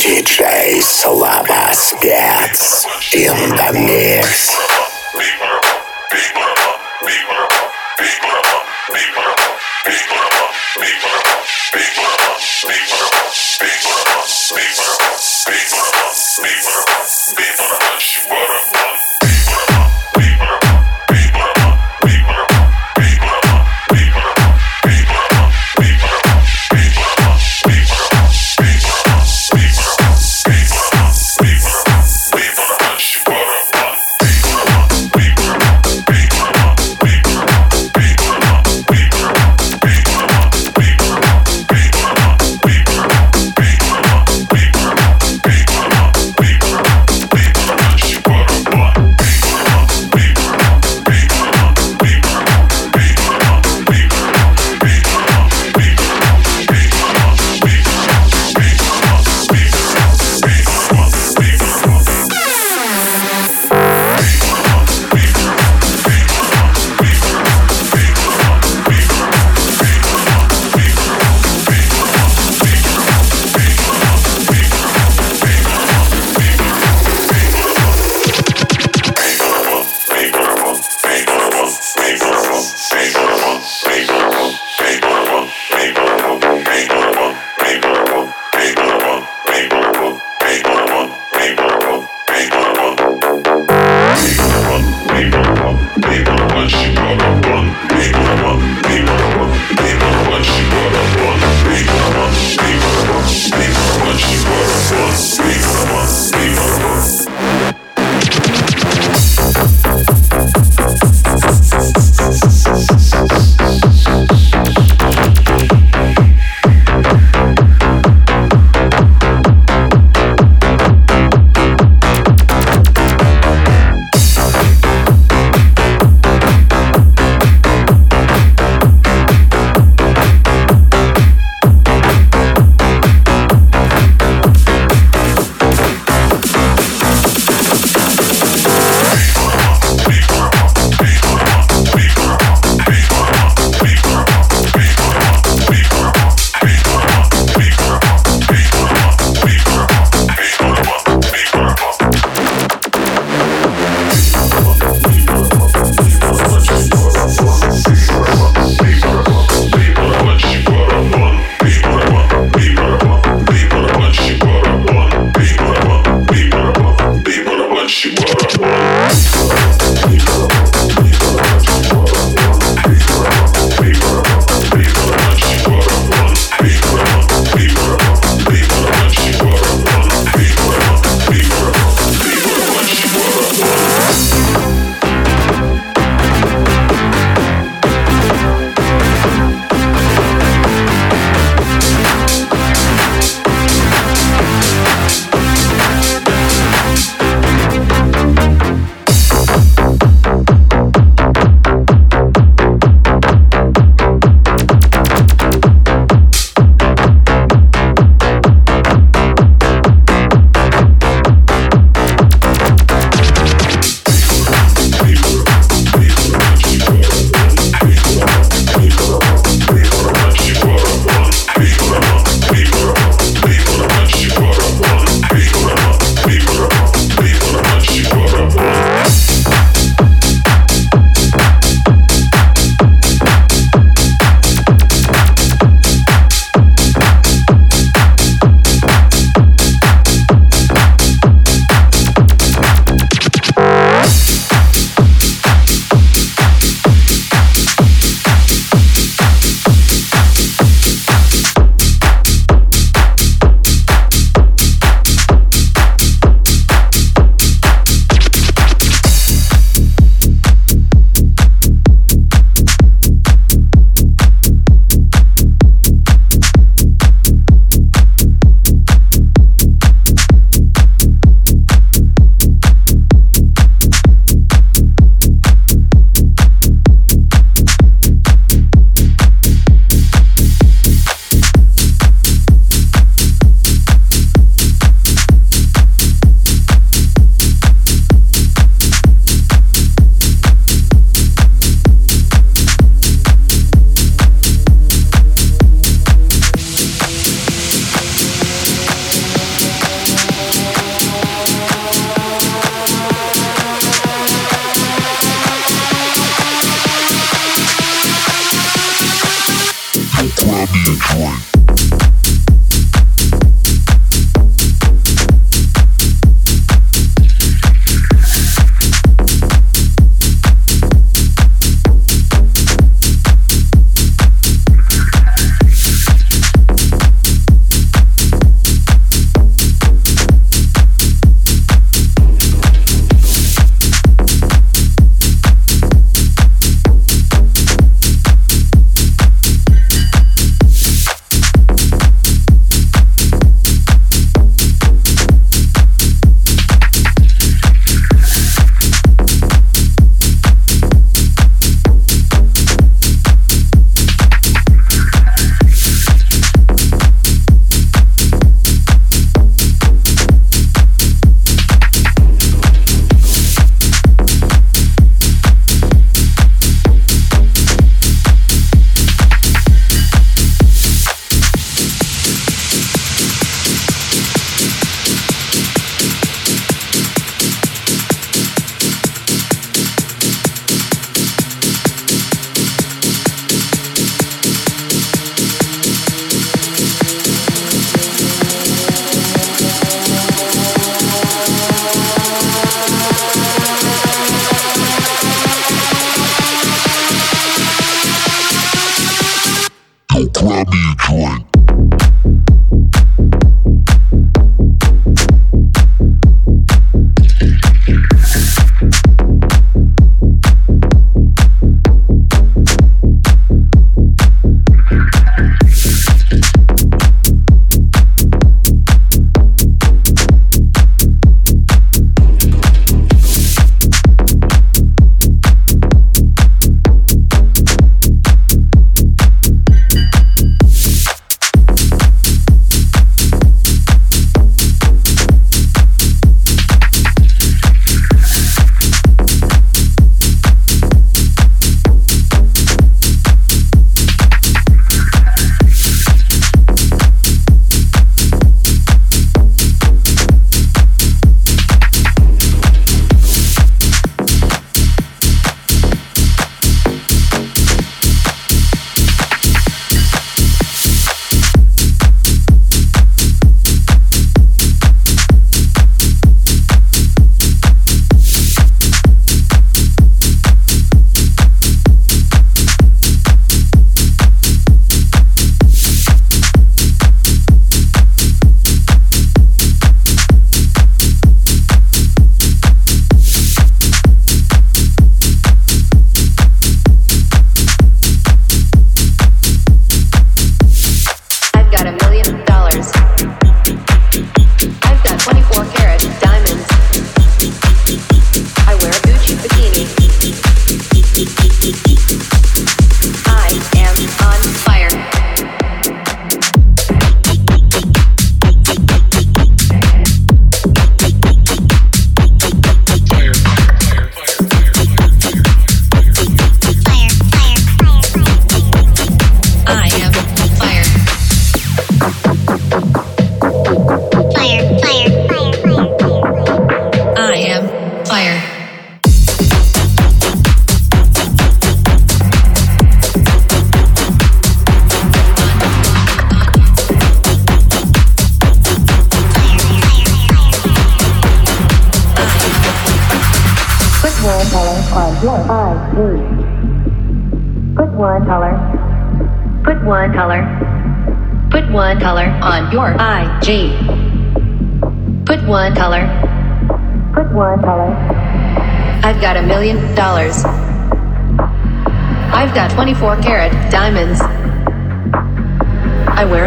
DJ SlavaSpez in the mix. Big she got one.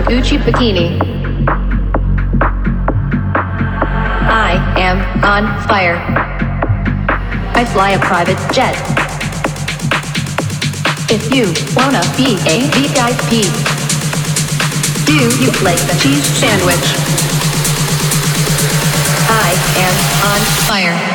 Gucci bikini. I am on fire. I fly a private jet. If you wanna be a VIP, do you like the cheese sandwich? I am on fire.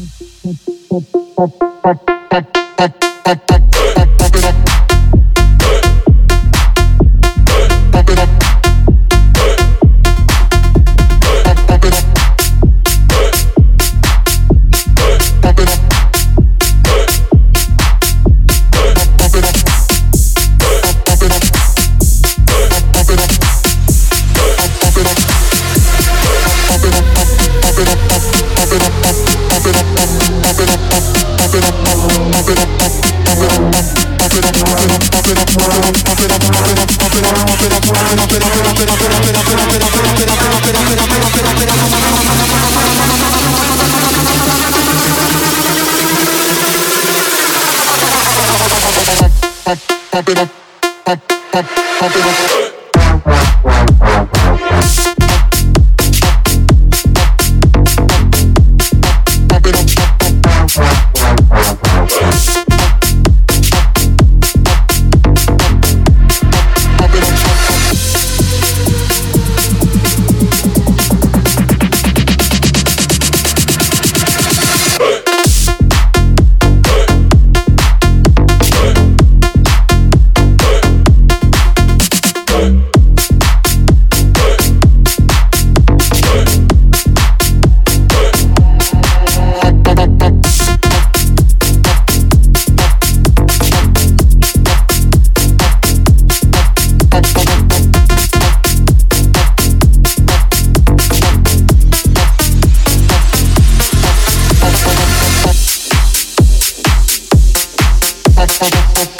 Thank you. pump it up. Thank you.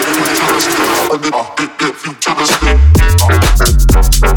I'll lift you to.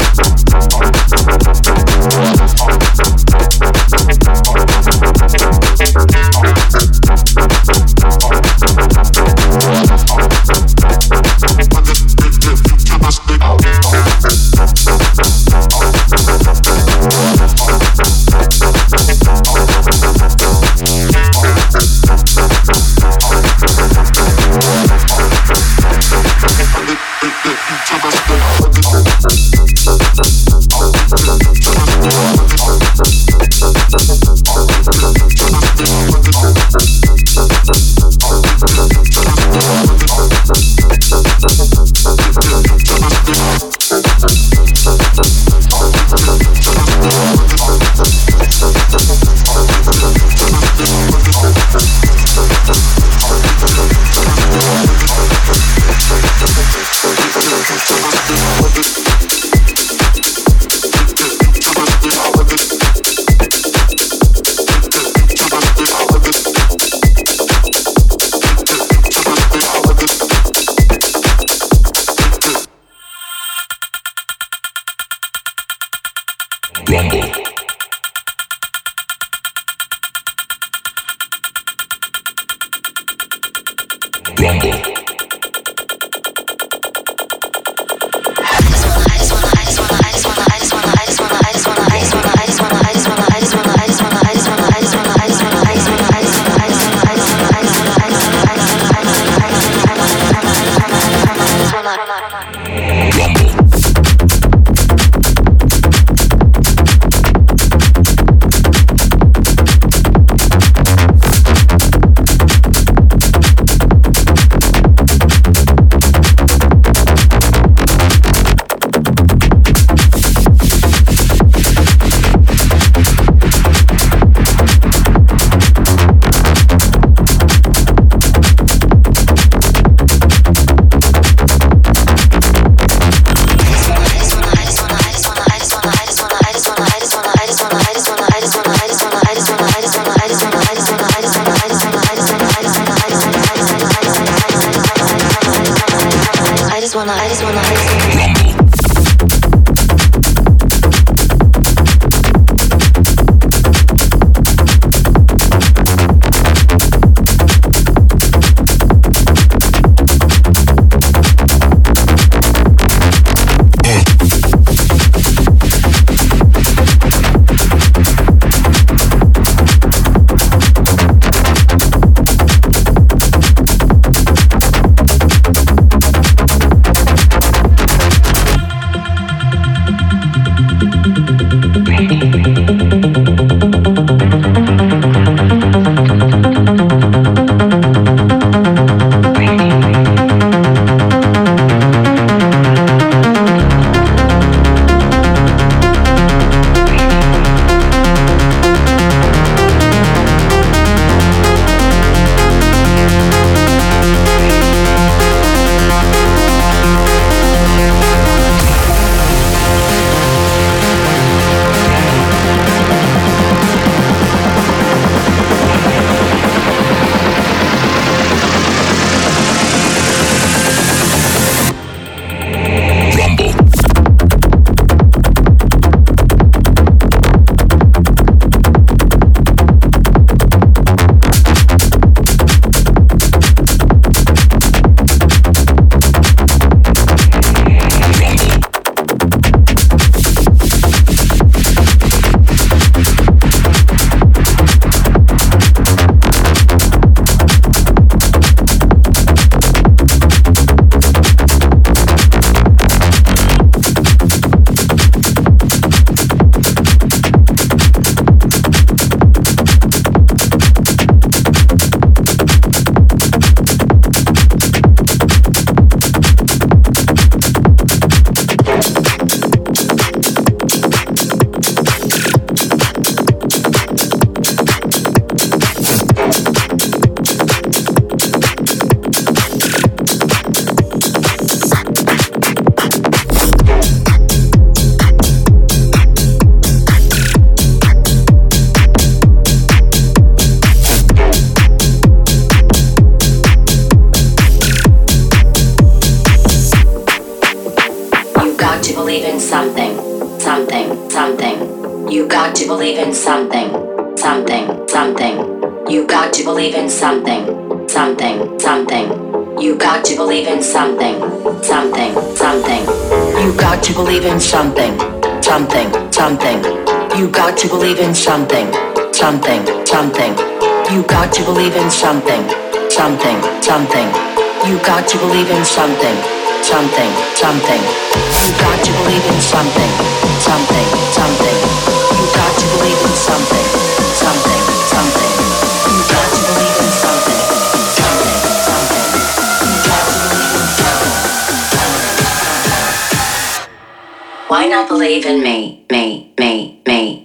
believe in something, something, something. You got to believe in something, something, something. You got to believe in something, something, something. You got to believe in something, something, something. You got to believe in something, something, something. You got to believe in something. not believe in me, me, me, me,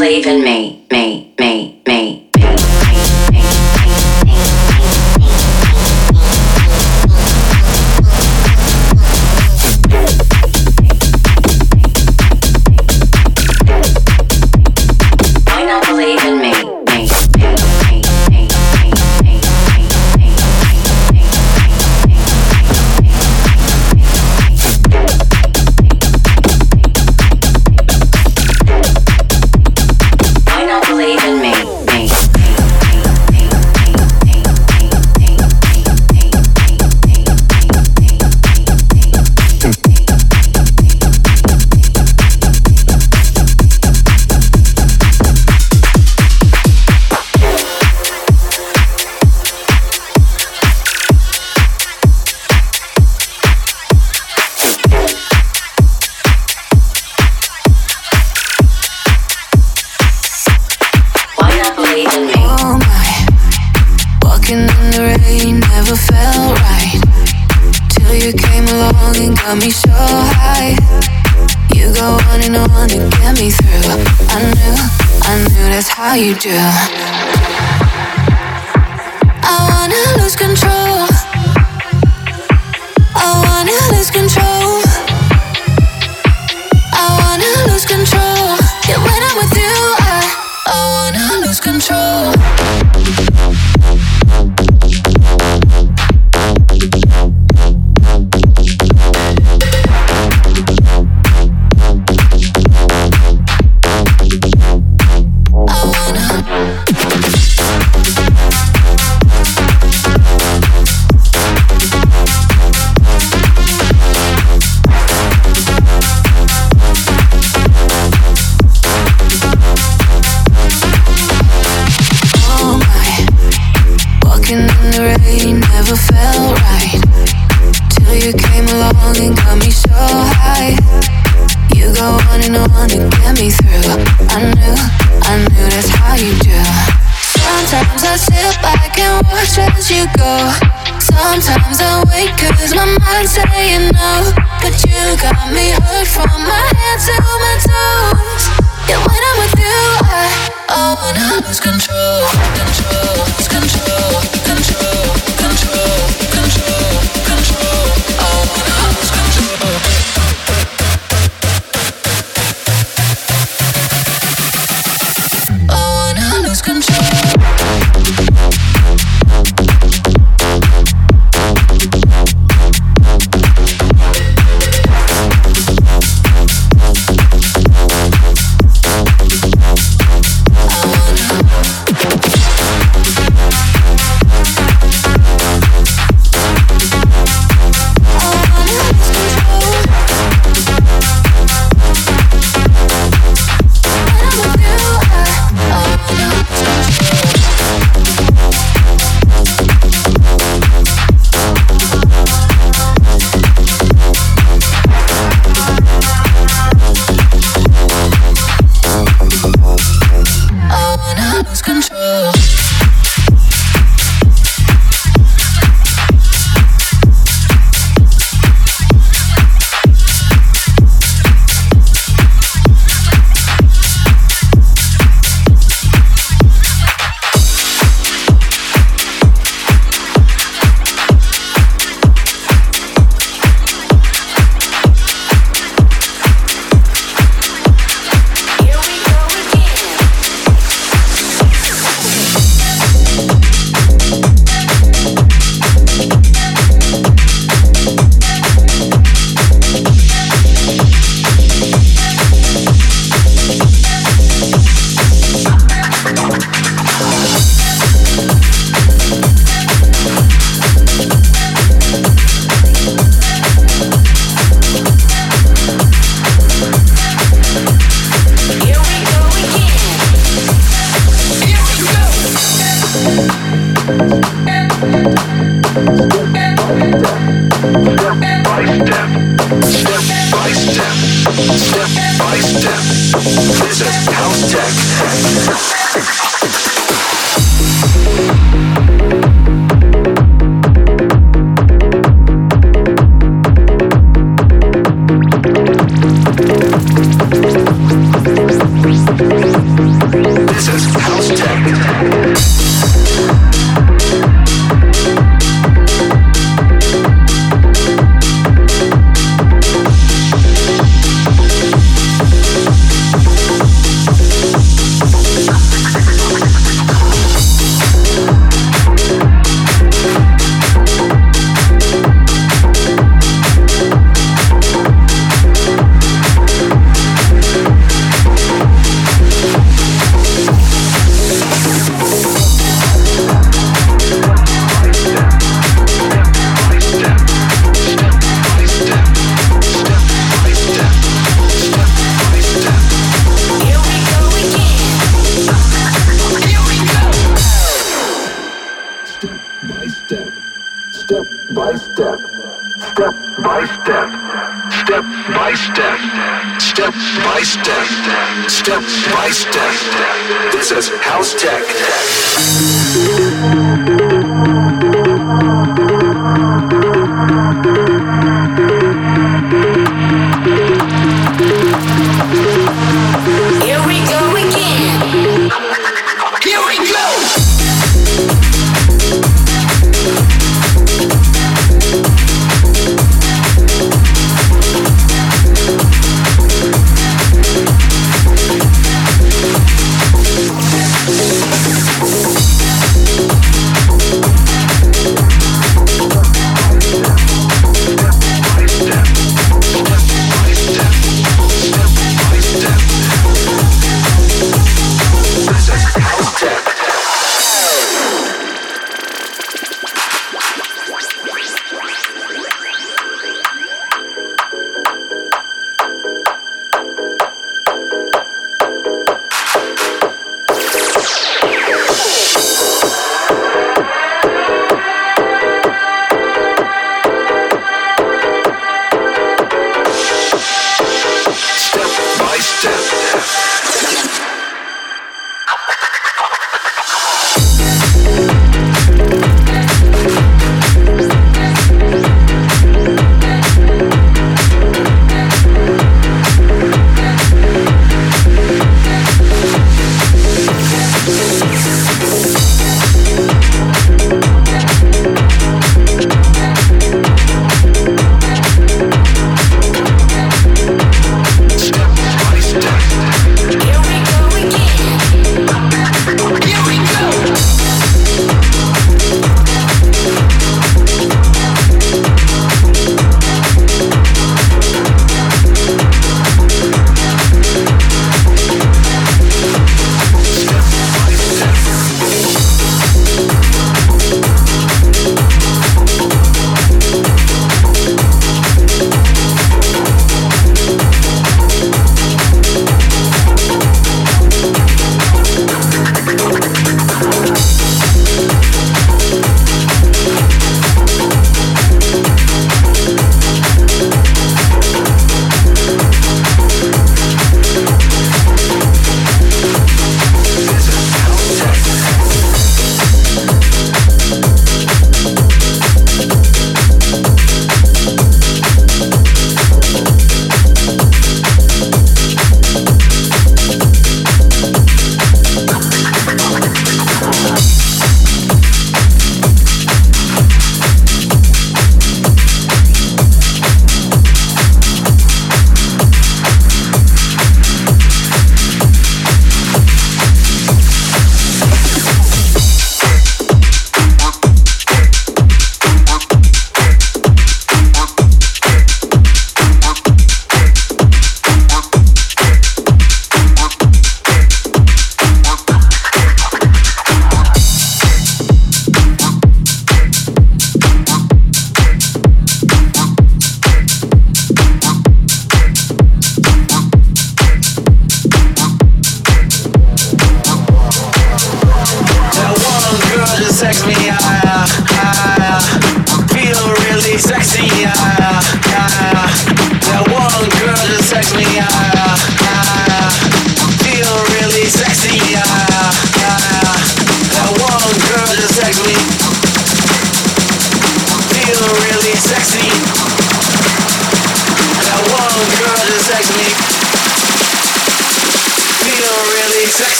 believe in me. got me so high. You go on and on to get me through. I knew, I knew that's how you do. I wanna lose control.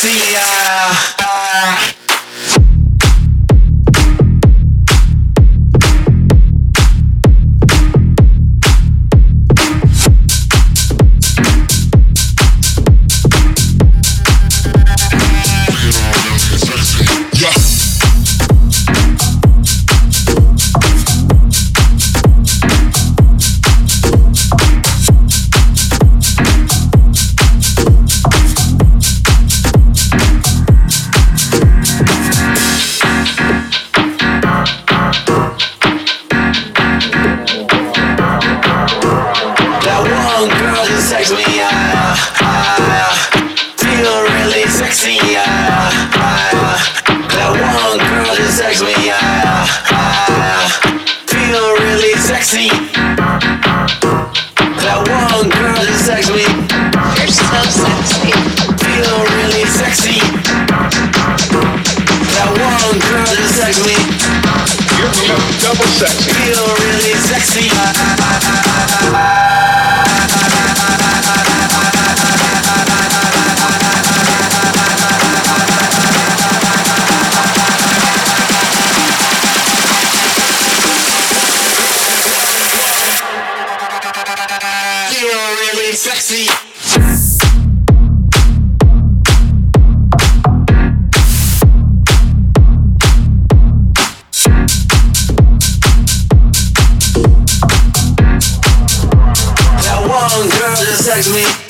See ya. Text me.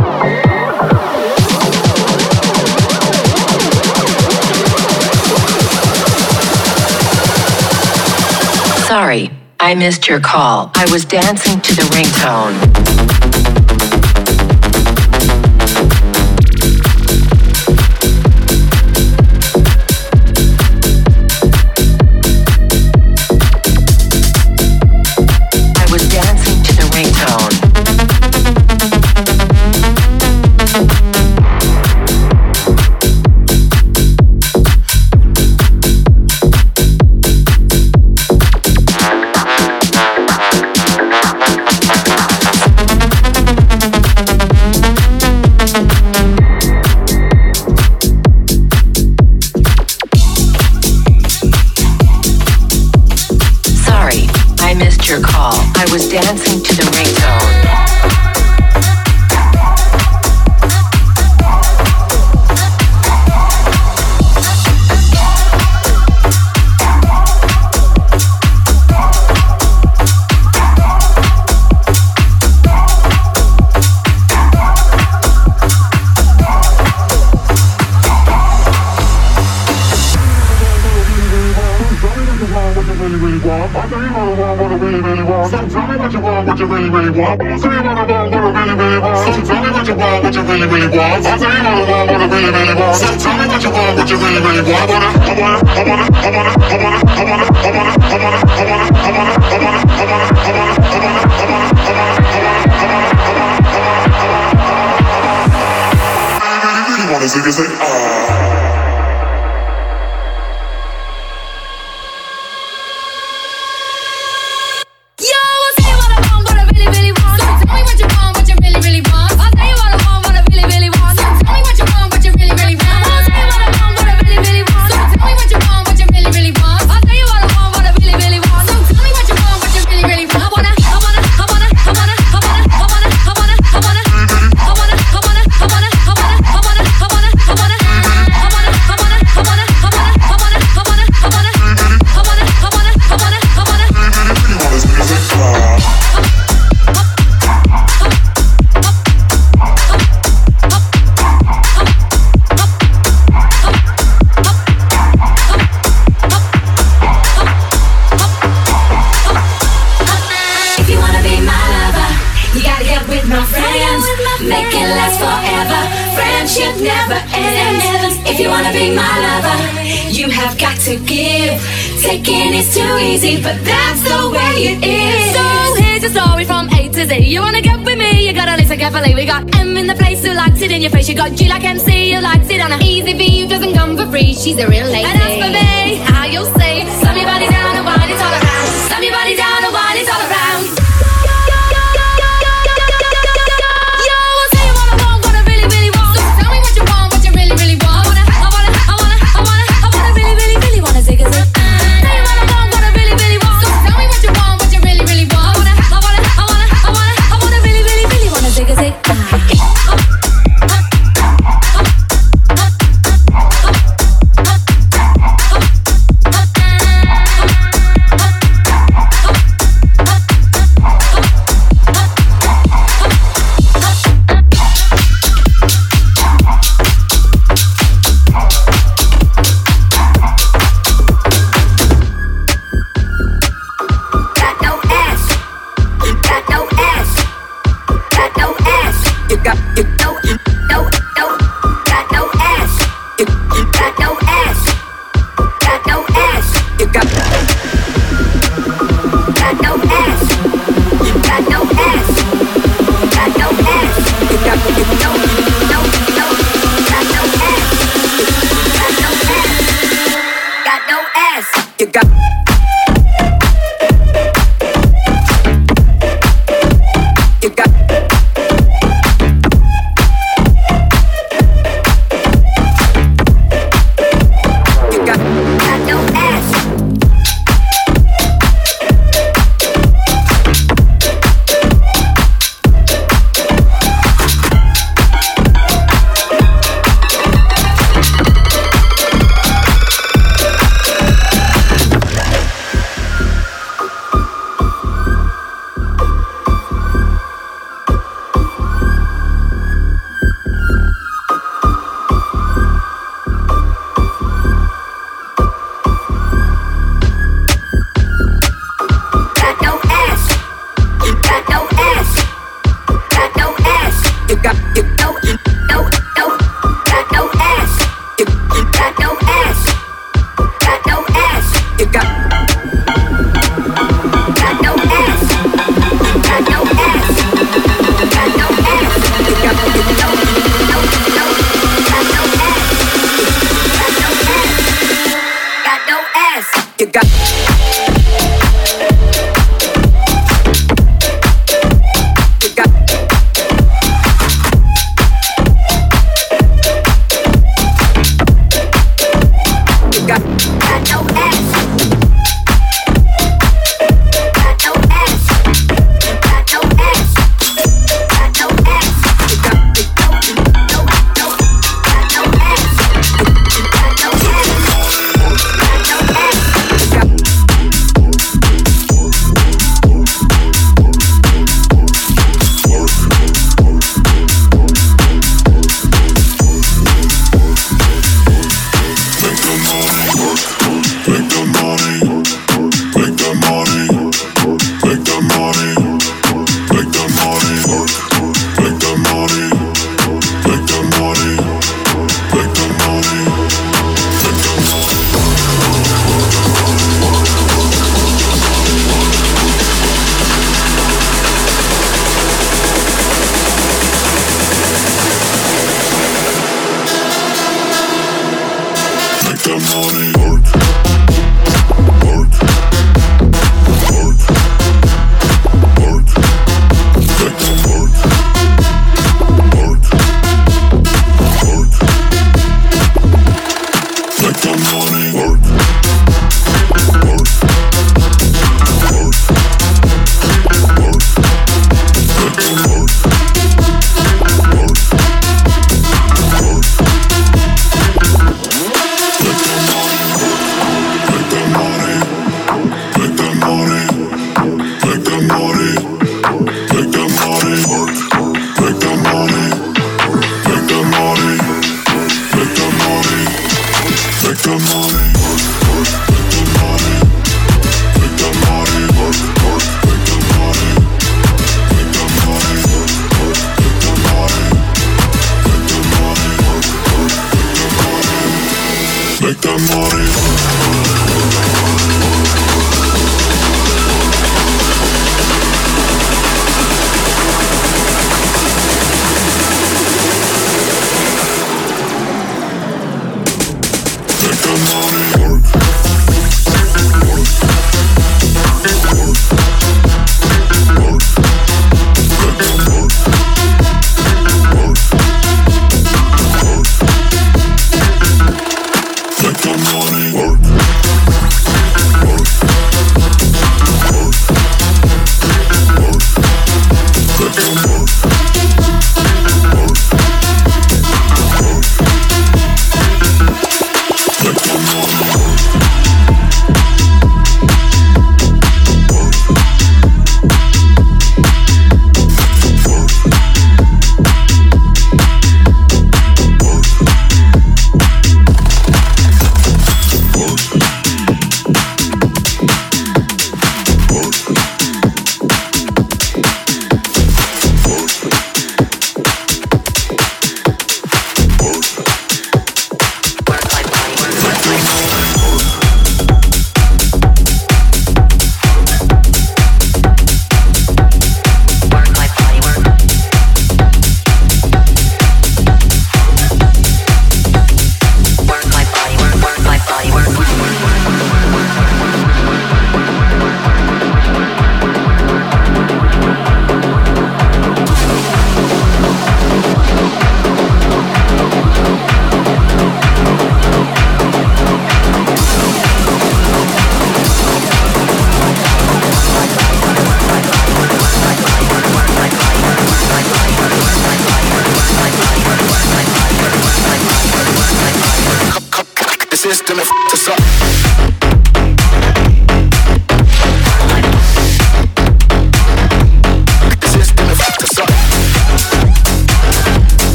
I missed your call. I was dancing to the ringtone. was dancing. what you really, really want. Say you wanna want what I really, really want. So tell me what you want, what you really, really want. I say you wanna want what I really, really want. So tell me what you want, what you really, really want. I wanna, I wanna, I wanna, I wanna, I wanna, I wanna, I wanna, I wanna, I wanna, I wanna, I wanna, I wanna, I wanna, I wanna, I wanna. Wanna say ah. the morning.